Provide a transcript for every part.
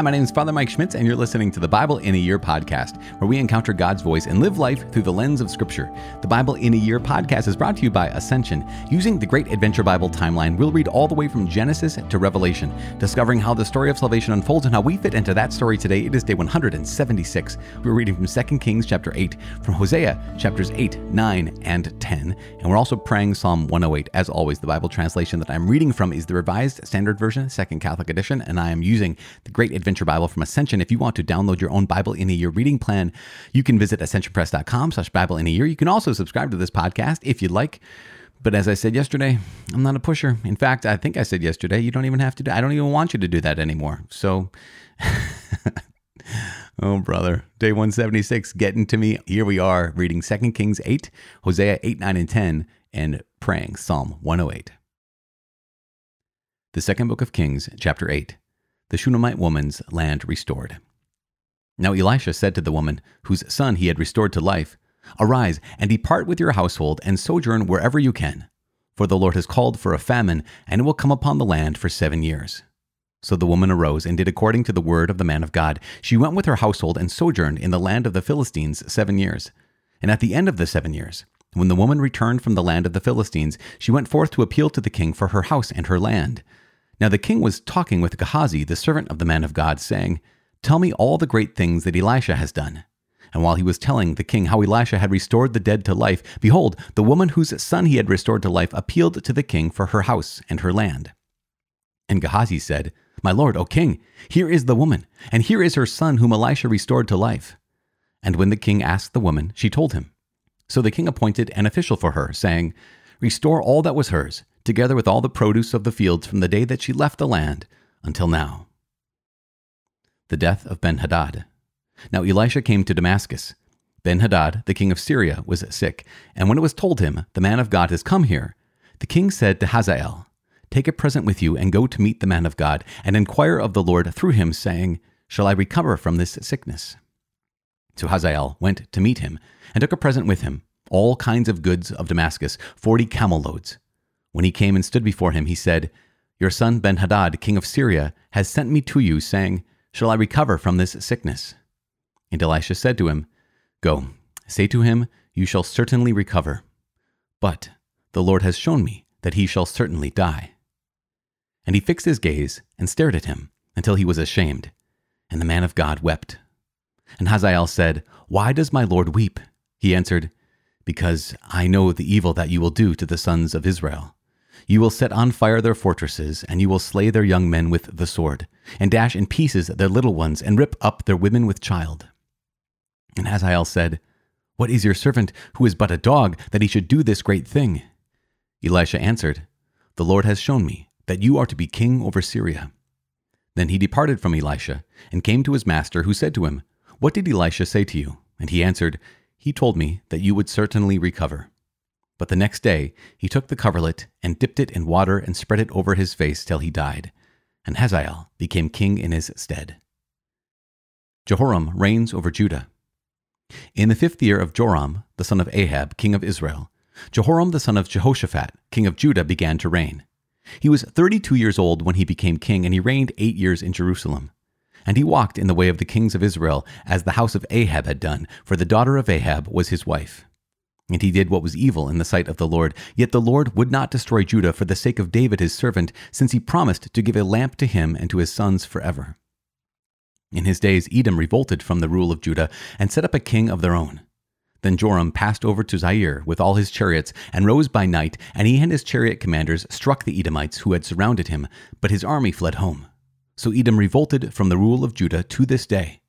Hi, my name is Father Mike Schmitz, and you're listening to the Bible in a Year podcast, where we encounter God's voice and live life through the lens of Scripture. The Bible in a Year podcast is brought to you by Ascension. Using the Great Adventure Bible timeline, we'll read all the way from Genesis to Revelation, discovering how the story of salvation unfolds and how we fit into that story today. It is day 176. We're reading from 2 Kings chapter 8, from Hosea chapters 8, 9, and 10, and we're also praying Psalm 108. As always, the Bible translation that I'm reading from is the Revised Standard Version, Second Catholic Edition, and I am using the Great Adventure Bible from Ascension. If you want to download your own Bible in a Year reading plan, you can visit ascensionpress.com slash Bible in a Year. You can also subscribe to this podcast if you'd like. But as I said yesterday, I'm not a pusher. In fact, I think I said yesterday, you don't even have to do I don't even want you to do that anymore. So Oh, brother. Day 176 getting to me. Here we are reading 2 Kings 8, Hosea 8, 9, and 10, and praying Psalm 108. The second book of Kings, chapter 8 the Shunammite woman's land restored. Now Elisha said to the woman, whose son he had restored to life, Arise and depart with your household and sojourn wherever you can, for the Lord has called for a famine, and it will come upon the land for seven years. So the woman arose and did according to the word of the man of God. She went with her household and sojourned in the land of the Philistines seven years. And at the end of the seven years, when the woman returned from the land of the Philistines, she went forth to appeal to the king for her house and her land. Now the king was talking with Gehazi, the servant of the man of God, saying, Tell me all the great things that Elisha has done. And while he was telling the king how Elisha had restored the dead to life, behold, the woman whose son he had restored to life appealed to the king for her house and her land. And Gehazi said, My lord, O king, here is the woman, and here is her son whom Elisha restored to life. And when the king asked the woman, she told him. So the king appointed an official for her, saying, Restore all that was hers, together with all the produce of the fields from the day that she left the land until now. The death of Ben Hadad. Now Elisha came to Damascus. Ben Hadad, the king of Syria, was sick, and when it was told him, The man of God has come here, the king said to Hazael, Take a present with you and go to meet the man of God, and inquire of the Lord through him, saying, Shall I recover from this sickness? So Hazael went to meet him, and took a present with him, all kinds of goods of Damascus, forty camel loads. When he came and stood before him, he said, Your son Ben Hadad, king of Syria, has sent me to you, saying, Shall I recover from this sickness? And Elisha said to him, Go, say to him, You shall certainly recover. But the Lord has shown me that he shall certainly die. And he fixed his gaze and stared at him until he was ashamed. And the man of God wept. And Hazael said, Why does my Lord weep? He answered, Because I know the evil that you will do to the sons of Israel. You will set on fire their fortresses, and you will slay their young men with the sword, and dash in pieces their little ones, and rip up their women with child. And Hazael said, What is your servant, who is but a dog, that he should do this great thing? Elisha answered, The Lord has shown me that you are to be king over Syria. Then he departed from Elisha, and came to his master, who said to him, What did Elisha say to you? And he answered, He told me that you would certainly recover. But the next day he took the coverlet and dipped it in water and spread it over his face till he died, and Hazael became king in his stead. Jehoram reigns over Judah. In the fifth year of Joram, the son of Ahab, king of Israel, Jehoram the son of Jehoshaphat, king of Judah, began to reign. He was thirty two years old when he became king, and he reigned eight years in Jerusalem. And he walked in the way of the kings of Israel, as the house of Ahab had done, for the daughter of Ahab was his wife. And he did what was evil in the sight of the Lord. Yet the Lord would not destroy Judah for the sake of David his servant, since he promised to give a lamp to him and to his sons forever. In his days, Edom revolted from the rule of Judah and set up a king of their own. Then Joram passed over to Zair with all his chariots and rose by night, and he and his chariot commanders struck the Edomites who had surrounded him, but his army fled home. So Edom revolted from the rule of Judah to this day.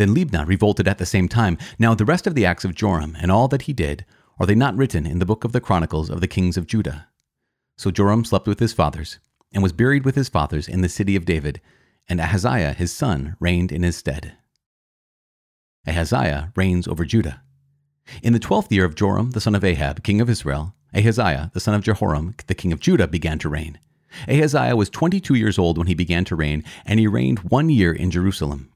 Then Libnah revolted at the same time. Now the rest of the acts of Joram and all that he did, are they not written in the book of the Chronicles of the kings of Judah? So Joram slept with his fathers, and was buried with his fathers in the city of David, and Ahaziah his son reigned in his stead. Ahaziah reigns over Judah. In the twelfth year of Joram the son of Ahab, king of Israel, Ahaziah the son of Jehoram, the king of Judah, began to reign. Ahaziah was twenty two years old when he began to reign, and he reigned one year in Jerusalem.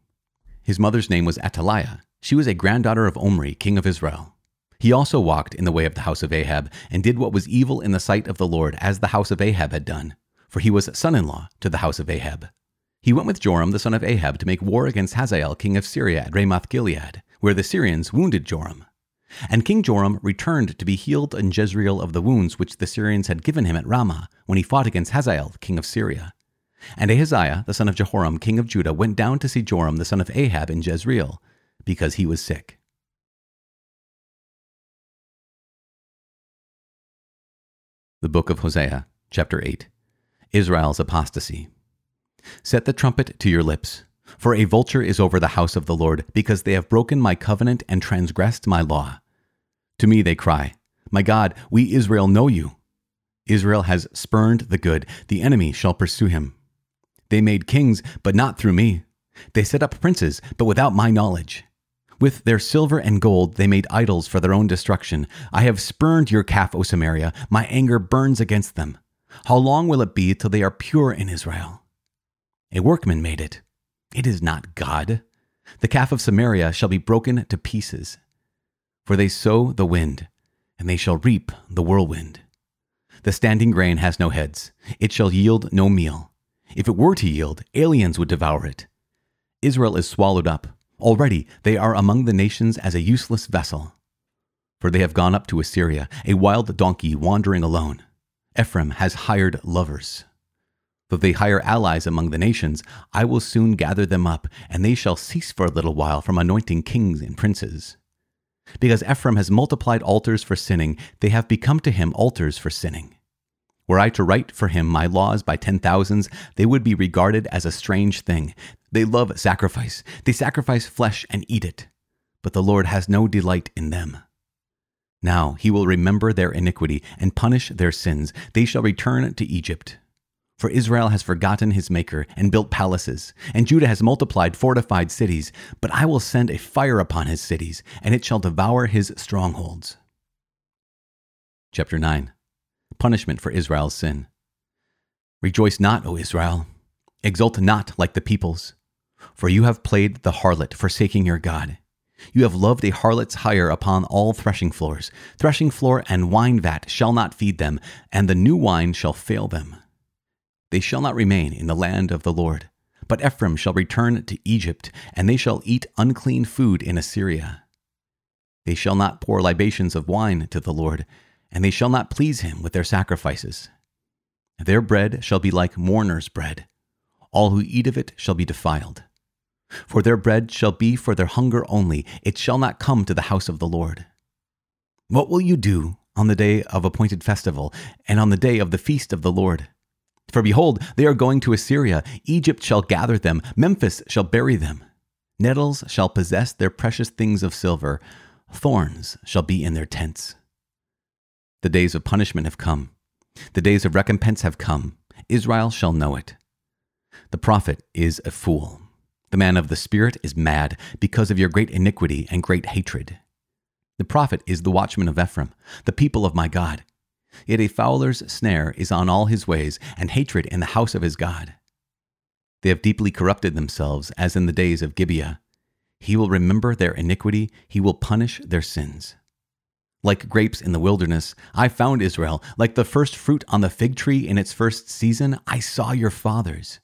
His mother's name was Athaliah. She was a granddaughter of Omri, king of Israel. He also walked in the way of the house of Ahab, and did what was evil in the sight of the Lord, as the house of Ahab had done, for he was son in law to the house of Ahab. He went with Joram the son of Ahab to make war against Hazael king of Syria at Ramoth Gilead, where the Syrians wounded Joram. And King Joram returned to be healed in Jezreel of the wounds which the Syrians had given him at Ramah when he fought against Hazael king of Syria. And Ahaziah the son of Jehoram king of Judah went down to see Joram the son of Ahab in Jezreel, because he was sick. The Book of Hosea, chapter 8 Israel's Apostasy. Set the trumpet to your lips, for a vulture is over the house of the Lord, because they have broken my covenant and transgressed my law. To me they cry, My God, we Israel know you. Israel has spurned the good, the enemy shall pursue him. They made kings, but not through me. They set up princes, but without my knowledge. With their silver and gold they made idols for their own destruction. I have spurned your calf, O Samaria. My anger burns against them. How long will it be till they are pure in Israel? A workman made it. It is not God. The calf of Samaria shall be broken to pieces. For they sow the wind, and they shall reap the whirlwind. The standing grain has no heads, it shall yield no meal. If it were to yield, aliens would devour it. Israel is swallowed up. Already they are among the nations as a useless vessel. For they have gone up to Assyria, a wild donkey wandering alone. Ephraim has hired lovers. Though they hire allies among the nations, I will soon gather them up, and they shall cease for a little while from anointing kings and princes. Because Ephraim has multiplied altars for sinning, they have become to him altars for sinning. Were I to write for him my laws by ten thousands, they would be regarded as a strange thing. They love sacrifice. They sacrifice flesh and eat it. But the Lord has no delight in them. Now he will remember their iniquity and punish their sins. They shall return to Egypt. For Israel has forgotten his Maker and built palaces, and Judah has multiplied fortified cities. But I will send a fire upon his cities, and it shall devour his strongholds. Chapter 9 Punishment for Israel's sin. Rejoice not, O Israel. Exult not like the peoples. For you have played the harlot, forsaking your God. You have loved a harlot's hire upon all threshing floors. Threshing floor and wine vat shall not feed them, and the new wine shall fail them. They shall not remain in the land of the Lord. But Ephraim shall return to Egypt, and they shall eat unclean food in Assyria. They shall not pour libations of wine to the Lord, and they shall not please him with their sacrifices. Their bread shall be like mourners' bread. All who eat of it shall be defiled. For their bread shall be for their hunger only, it shall not come to the house of the Lord. What will you do on the day of appointed festival, and on the day of the feast of the Lord? For behold, they are going to Assyria. Egypt shall gather them, Memphis shall bury them. Nettles shall possess their precious things of silver, thorns shall be in their tents. The days of punishment have come, the days of recompense have come. Israel shall know it. The prophet is a fool. The man of the Spirit is mad because of your great iniquity and great hatred. The prophet is the watchman of Ephraim, the people of my God. Yet a fowler's snare is on all his ways, and hatred in the house of his God. They have deeply corrupted themselves, as in the days of Gibeah. He will remember their iniquity, he will punish their sins. Like grapes in the wilderness, I found Israel. Like the first fruit on the fig tree in its first season, I saw your fathers.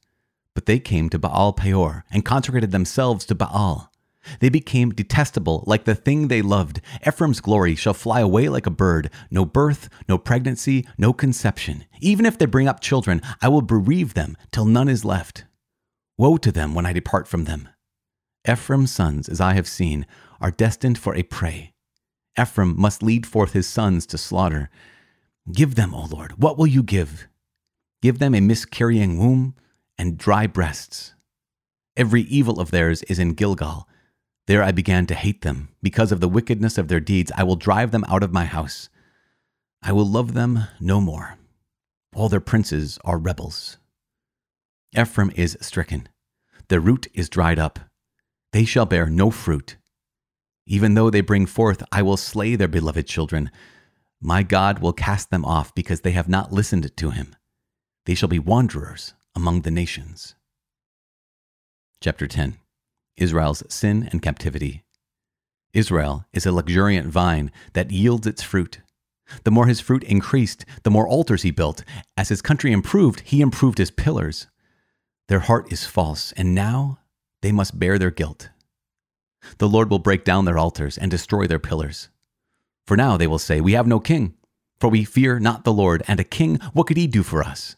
But they came to Baal Peor and consecrated themselves to Baal. They became detestable like the thing they loved. Ephraim's glory shall fly away like a bird. No birth, no pregnancy, no conception. Even if they bring up children, I will bereave them till none is left. Woe to them when I depart from them. Ephraim's sons, as I have seen, are destined for a prey. Ephraim must lead forth his sons to slaughter. Give them, O Lord, what will you give? Give them a miscarrying womb and dry breasts. Every evil of theirs is in Gilgal there I began to hate them. Because of the wickedness of their deeds, I will drive them out of my house. I will love them no more. All their princes are rebels. Ephraim is stricken. Their root is dried up. They shall bear no fruit. Even though they bring forth, I will slay their beloved children. My God will cast them off because they have not listened to him. They shall be wanderers among the nations. Chapter 10 Israel's sin and captivity. Israel is a luxuriant vine that yields its fruit. The more his fruit increased, the more altars he built. As his country improved, he improved his pillars. Their heart is false, and now they must bear their guilt. The Lord will break down their altars and destroy their pillars. For now they will say, We have no king, for we fear not the Lord, and a king, what could he do for us?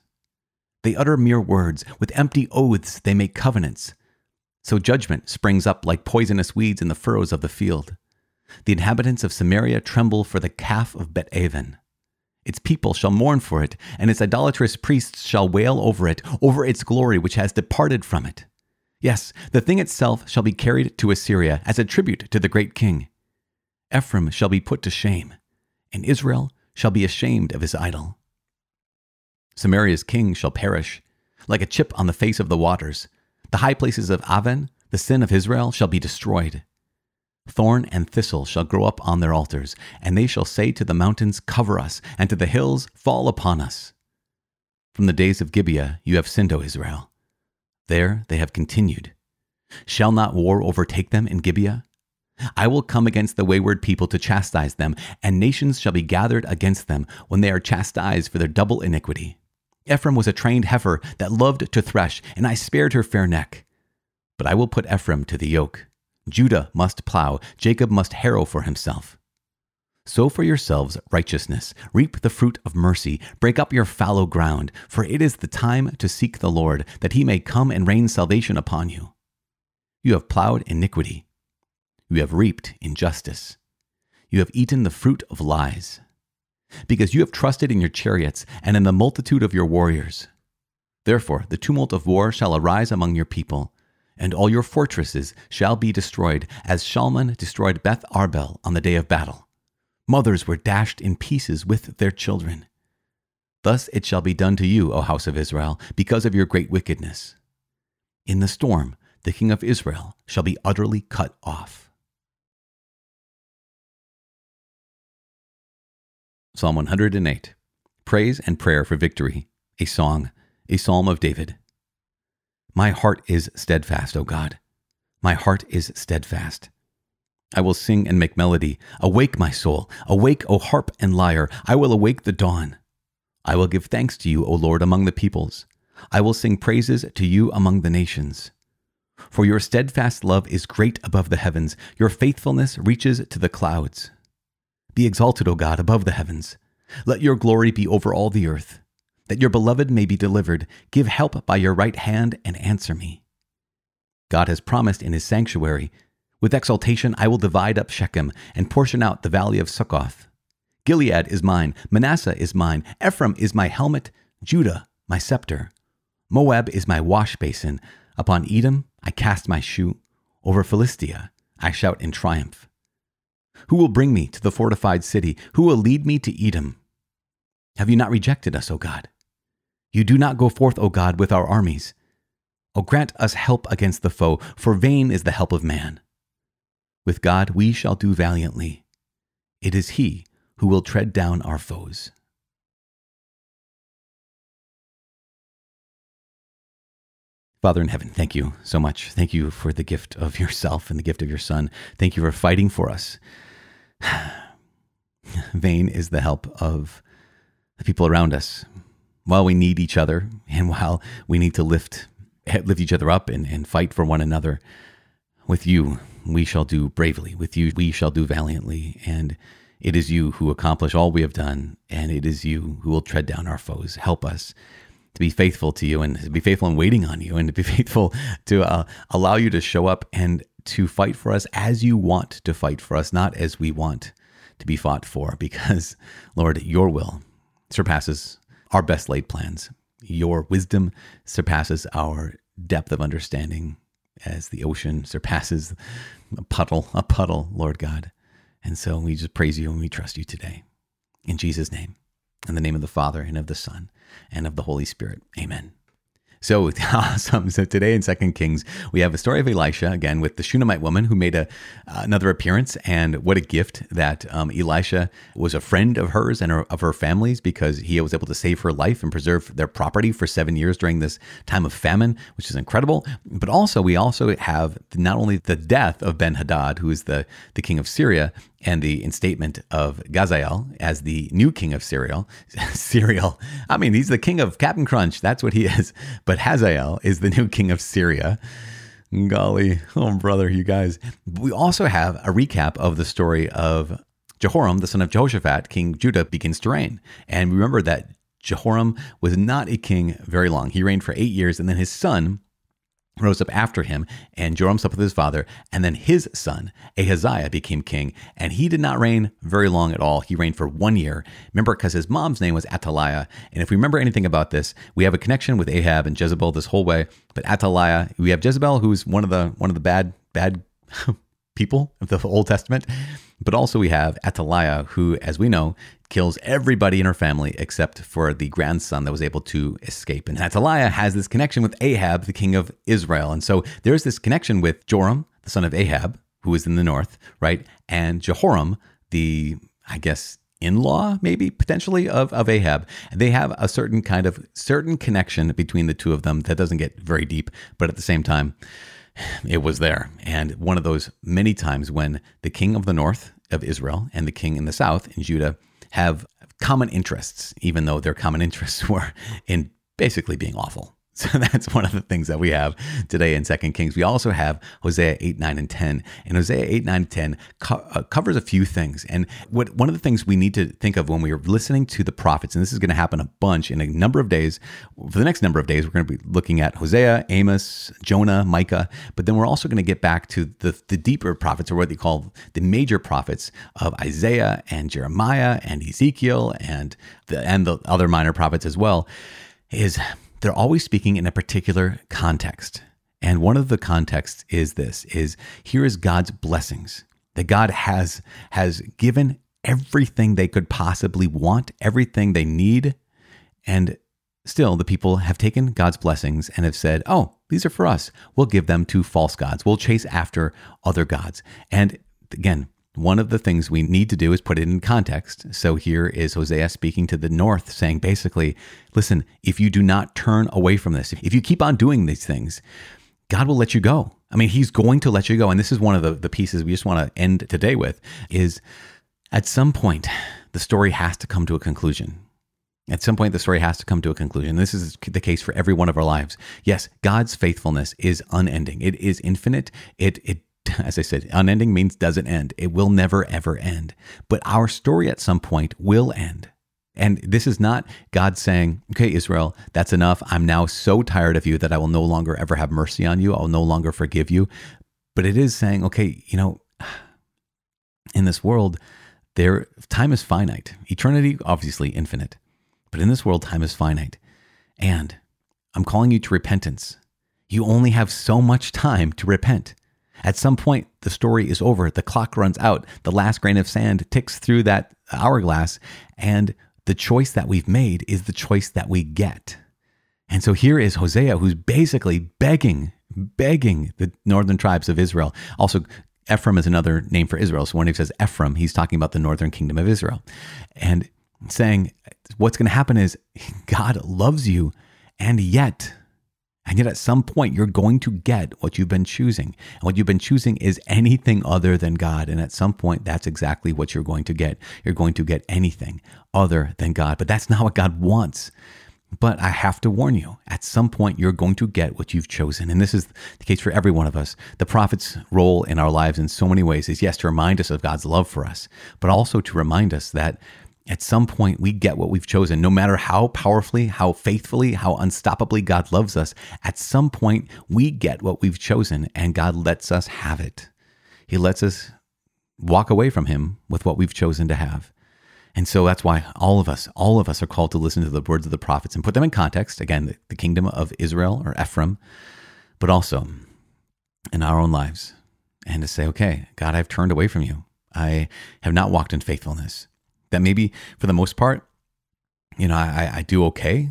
They utter mere words, with empty oaths they make covenants. So judgment springs up like poisonous weeds in the furrows of the field. The inhabitants of Samaria tremble for the calf of Bet. Its people shall mourn for it, and its idolatrous priests shall wail over it, over its glory which has departed from it. Yes, the thing itself shall be carried to Assyria as a tribute to the great king. Ephraim shall be put to shame, and Israel shall be ashamed of his idol. Samaria's king shall perish, like a chip on the face of the waters. The high places of Aven, the sin of Israel, shall be destroyed. Thorn and thistle shall grow up on their altars, and they shall say to the mountains, Cover us, and to the hills, Fall upon us. From the days of Gibeah you have sinned, O Israel. There they have continued. Shall not war overtake them in Gibeah? I will come against the wayward people to chastise them, and nations shall be gathered against them when they are chastised for their double iniquity. Ephraim was a trained heifer that loved to thresh, and I spared her fair neck. But I will put Ephraim to the yoke Judah must plow, Jacob must harrow for himself. Sow for yourselves righteousness, reap the fruit of mercy, break up your fallow ground, for it is the time to seek the Lord, that he may come and rain salvation upon you. You have plowed iniquity, you have reaped injustice, you have eaten the fruit of lies, because you have trusted in your chariots and in the multitude of your warriors. Therefore, the tumult of war shall arise among your people and all your fortresses shall be destroyed, as Shalman destroyed Beth Arbel on the day of battle. Mothers were dashed in pieces with their children. Thus it shall be done to you, O house of Israel, because of your great wickedness. In the storm, the king of Israel shall be utterly cut off. Psalm 108 Praise and Prayer for Victory, a song, a psalm of David. My heart is steadfast, O God. My heart is steadfast. I will sing and make melody. Awake, my soul. Awake, O harp and lyre. I will awake the dawn. I will give thanks to you, O Lord, among the peoples. I will sing praises to you among the nations. For your steadfast love is great above the heavens, your faithfulness reaches to the clouds. Be exalted, O God, above the heavens. Let your glory be over all the earth that your beloved may be delivered. Give help by your right hand and answer me. God has promised in his sanctuary, With exultation I will divide up Shechem and portion out the valley of Succoth. Gilead is mine, Manasseh is mine, Ephraim is my helmet, Judah my scepter. Moab is my wash basin. Upon Edom I cast my shoe. Over Philistia I shout in triumph. Who will bring me to the fortified city? Who will lead me to Edom? Have you not rejected us, O God? You do not go forth, O God, with our armies. O grant us help against the foe, for vain is the help of man. With God we shall do valiantly. It is He who will tread down our foes. Father in heaven, thank you so much. Thank you for the gift of yourself and the gift of your Son. Thank you for fighting for us. Vain is the help of the people around us while we need each other and while we need to lift lift each other up and, and fight for one another, with you we shall do bravely. With you we shall do valiantly. And it is you who accomplish all we have done, and it is you who will tread down our foes. Help us to be faithful to you and to be faithful in waiting on you and to be faithful to uh, allow you to show up and to fight for us as you want to fight for us, not as we want to be fought for, because, Lord, your will surpasses our best laid plans. Your wisdom surpasses our depth of understanding as the ocean surpasses a puddle, a puddle, Lord God. And so we just praise you and we trust you today. In Jesus' name, in the name of the Father and of the Son and of the Holy Spirit. Amen. So awesome. So today in Second Kings, we have a story of Elisha again with the Shunammite woman who made a another appearance, and what a gift that um, Elisha was a friend of hers and her, of her family's because he was able to save her life and preserve their property for seven years during this time of famine, which is incredible. But also, we also have not only the death of Ben Hadad, who is the the king of Syria, and the instatement of Gazael as the new king of Syria. Syria. I mean, he's the king of Captain Crunch. That's what he is. But Hazael is the new king of Syria. Golly, oh brother, you guys. We also have a recap of the story of Jehoram, the son of Jehoshaphat, King Judah, begins to reign. And remember that Jehoram was not a king very long. He reigned for eight years, and then his son rose up after him, and Joram slept with his father, and then his son, Ahaziah, became king, and he did not reign very long at all. He reigned for one year. Remember, because his mom's name was Athaliah, and if we remember anything about this, we have a connection with Ahab and Jezebel this whole way. But Athaliah, we have Jezebel, who's one of the one of the bad bad people of the Old Testament, but also we have Athaliah, who, as we know, kills everybody in her family except for the grandson that was able to escape. And Athaliah has this connection with Ahab, the king of Israel. And so there's this connection with Joram, the son of Ahab, who is in the north, right? And Jehoram, the, I guess, in-law maybe potentially of, of ahab they have a certain kind of certain connection between the two of them that doesn't get very deep but at the same time it was there and one of those many times when the king of the north of israel and the king in the south in judah have common interests, even though their common interests were in basically being awful. So that's one of the things that we have today in Second Kings. We also have Hosea 8, 9, and 10. And Hosea 8, 9, and 10 co- uh, covers a few things. And what one of the things we need to think of when we are listening to the prophets, and this is going to happen a bunch in a number of days, for the next number of days, we're going to be looking at Hosea, Amos, Jonah, Micah, but then we're also going to get back to the, the deeper prophets, or what they call the major prophets of Isaiah and Jeremiah and Ezekiel and the, and the other minor prophets as well, is they're always speaking in a particular context. And one of the contexts is this is here is God's blessings. That God has has given everything they could possibly want, everything they need, and still the people have taken God's blessings and have said, "Oh, these are for us. We'll give them to false gods. We'll chase after other gods." And again, one of the things we need to do is put it in context. So here is Hosea speaking to the north, saying basically, listen, if you do not turn away from this, if you keep on doing these things, God will let you go. I mean, He's going to let you go. And this is one of the, the pieces we just want to end today with is at some point, the story has to come to a conclusion. At some point, the story has to come to a conclusion. This is the case for every one of our lives. Yes, God's faithfulness is unending. It is infinite. It, it as I said, unending means doesn't end. It will never, ever end. But our story at some point will end. And this is not God saying, okay, Israel, that's enough. I'm now so tired of you that I will no longer ever have mercy on you. I'll no longer forgive you. But it is saying, okay, you know, in this world, there time is finite. Eternity, obviously infinite. But in this world, time is finite. And I'm calling you to repentance. You only have so much time to repent. At some point, the story is over. The clock runs out. The last grain of sand ticks through that hourglass. And the choice that we've made is the choice that we get. And so here is Hosea, who's basically begging, begging the northern tribes of Israel. Also, Ephraim is another name for Israel. So when he says Ephraim, he's talking about the northern kingdom of Israel. And saying, what's going to happen is God loves you, and yet and yet, at some point, you're going to get what you've been choosing. And what you've been choosing is anything other than God. And at some point, that's exactly what you're going to get. You're going to get anything other than God. But that's not what God wants. But I have to warn you, at some point, you're going to get what you've chosen. And this is the case for every one of us. The prophet's role in our lives in so many ways is yes, to remind us of God's love for us, but also to remind us that at some point we get what we've chosen. No matter how powerfully, how faithfully, how unstoppably God loves us, at some point we get what we've chosen and God lets us have it. He lets us walk away from Him with what we've chosen to have. And so that's why all of us, all of us are called to listen to the words of the prophets and put them in context. Again, the, kingdom of Israel or Ephraim, but also in our own lives and to say, okay, God, I've turned away from you. I have not walked in faithfulness that maybe for the most part, you know, I, I do okay,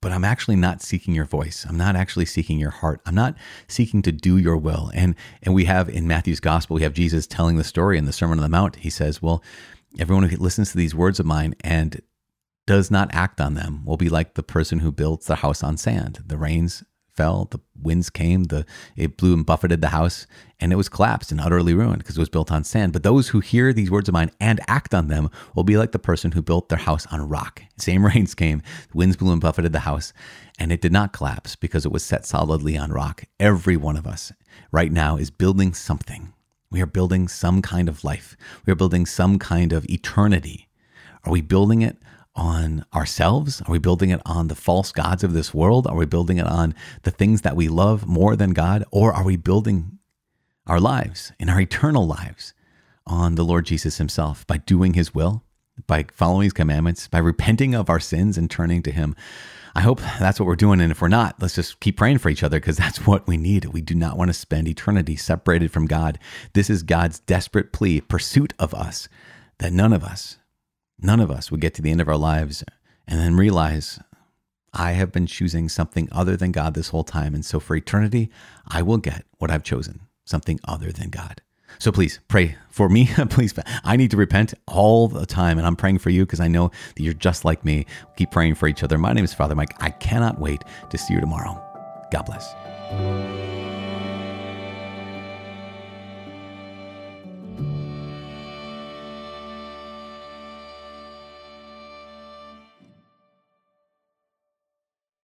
but I'm actually not seeking your voice. I'm not actually seeking your heart. I'm not seeking to do your will. And and we have in Matthew's gospel, we have Jesus telling the story in the Sermon on the Mount. He says, Well, everyone who listens to these words of mine and does not act on them will be like the person who builds the house on sand. The rains fell, the winds came, the it blew and buffeted the house, and it was collapsed and utterly ruined because it was built on sand. But those who hear these words of mine and act on them will be like the person who built their house on rock. Same rains came, winds blew and buffeted the house, and it did not collapse because it was set solidly on rock. Every one of us right now is building something. We are building some kind of life. We are building some kind of eternity. Are we building it on ourselves? Are we building it on the false gods of this world? Are we building it on the things that we love more than God? Or are we building our lives and our eternal lives on the Lord Jesus Himself by doing His will, by following His commandments, by repenting of our sins and turning to Him? I hope that's what we're doing. And if we're not, let's just keep praying for each other because that's what we need. We do not want to spend eternity separated from God. This is God's desperate plea, pursuit of us, that none of us None of us would get to the end of our lives and then realize I have been choosing something other than God this whole time. And so for eternity, I will get what I've chosen something other than God. So please pray for me. please, I need to repent all the time. And I'm praying for you because I know that you're just like me. Keep praying for each other. My name is Father Mike. I cannot wait to see you tomorrow. God bless.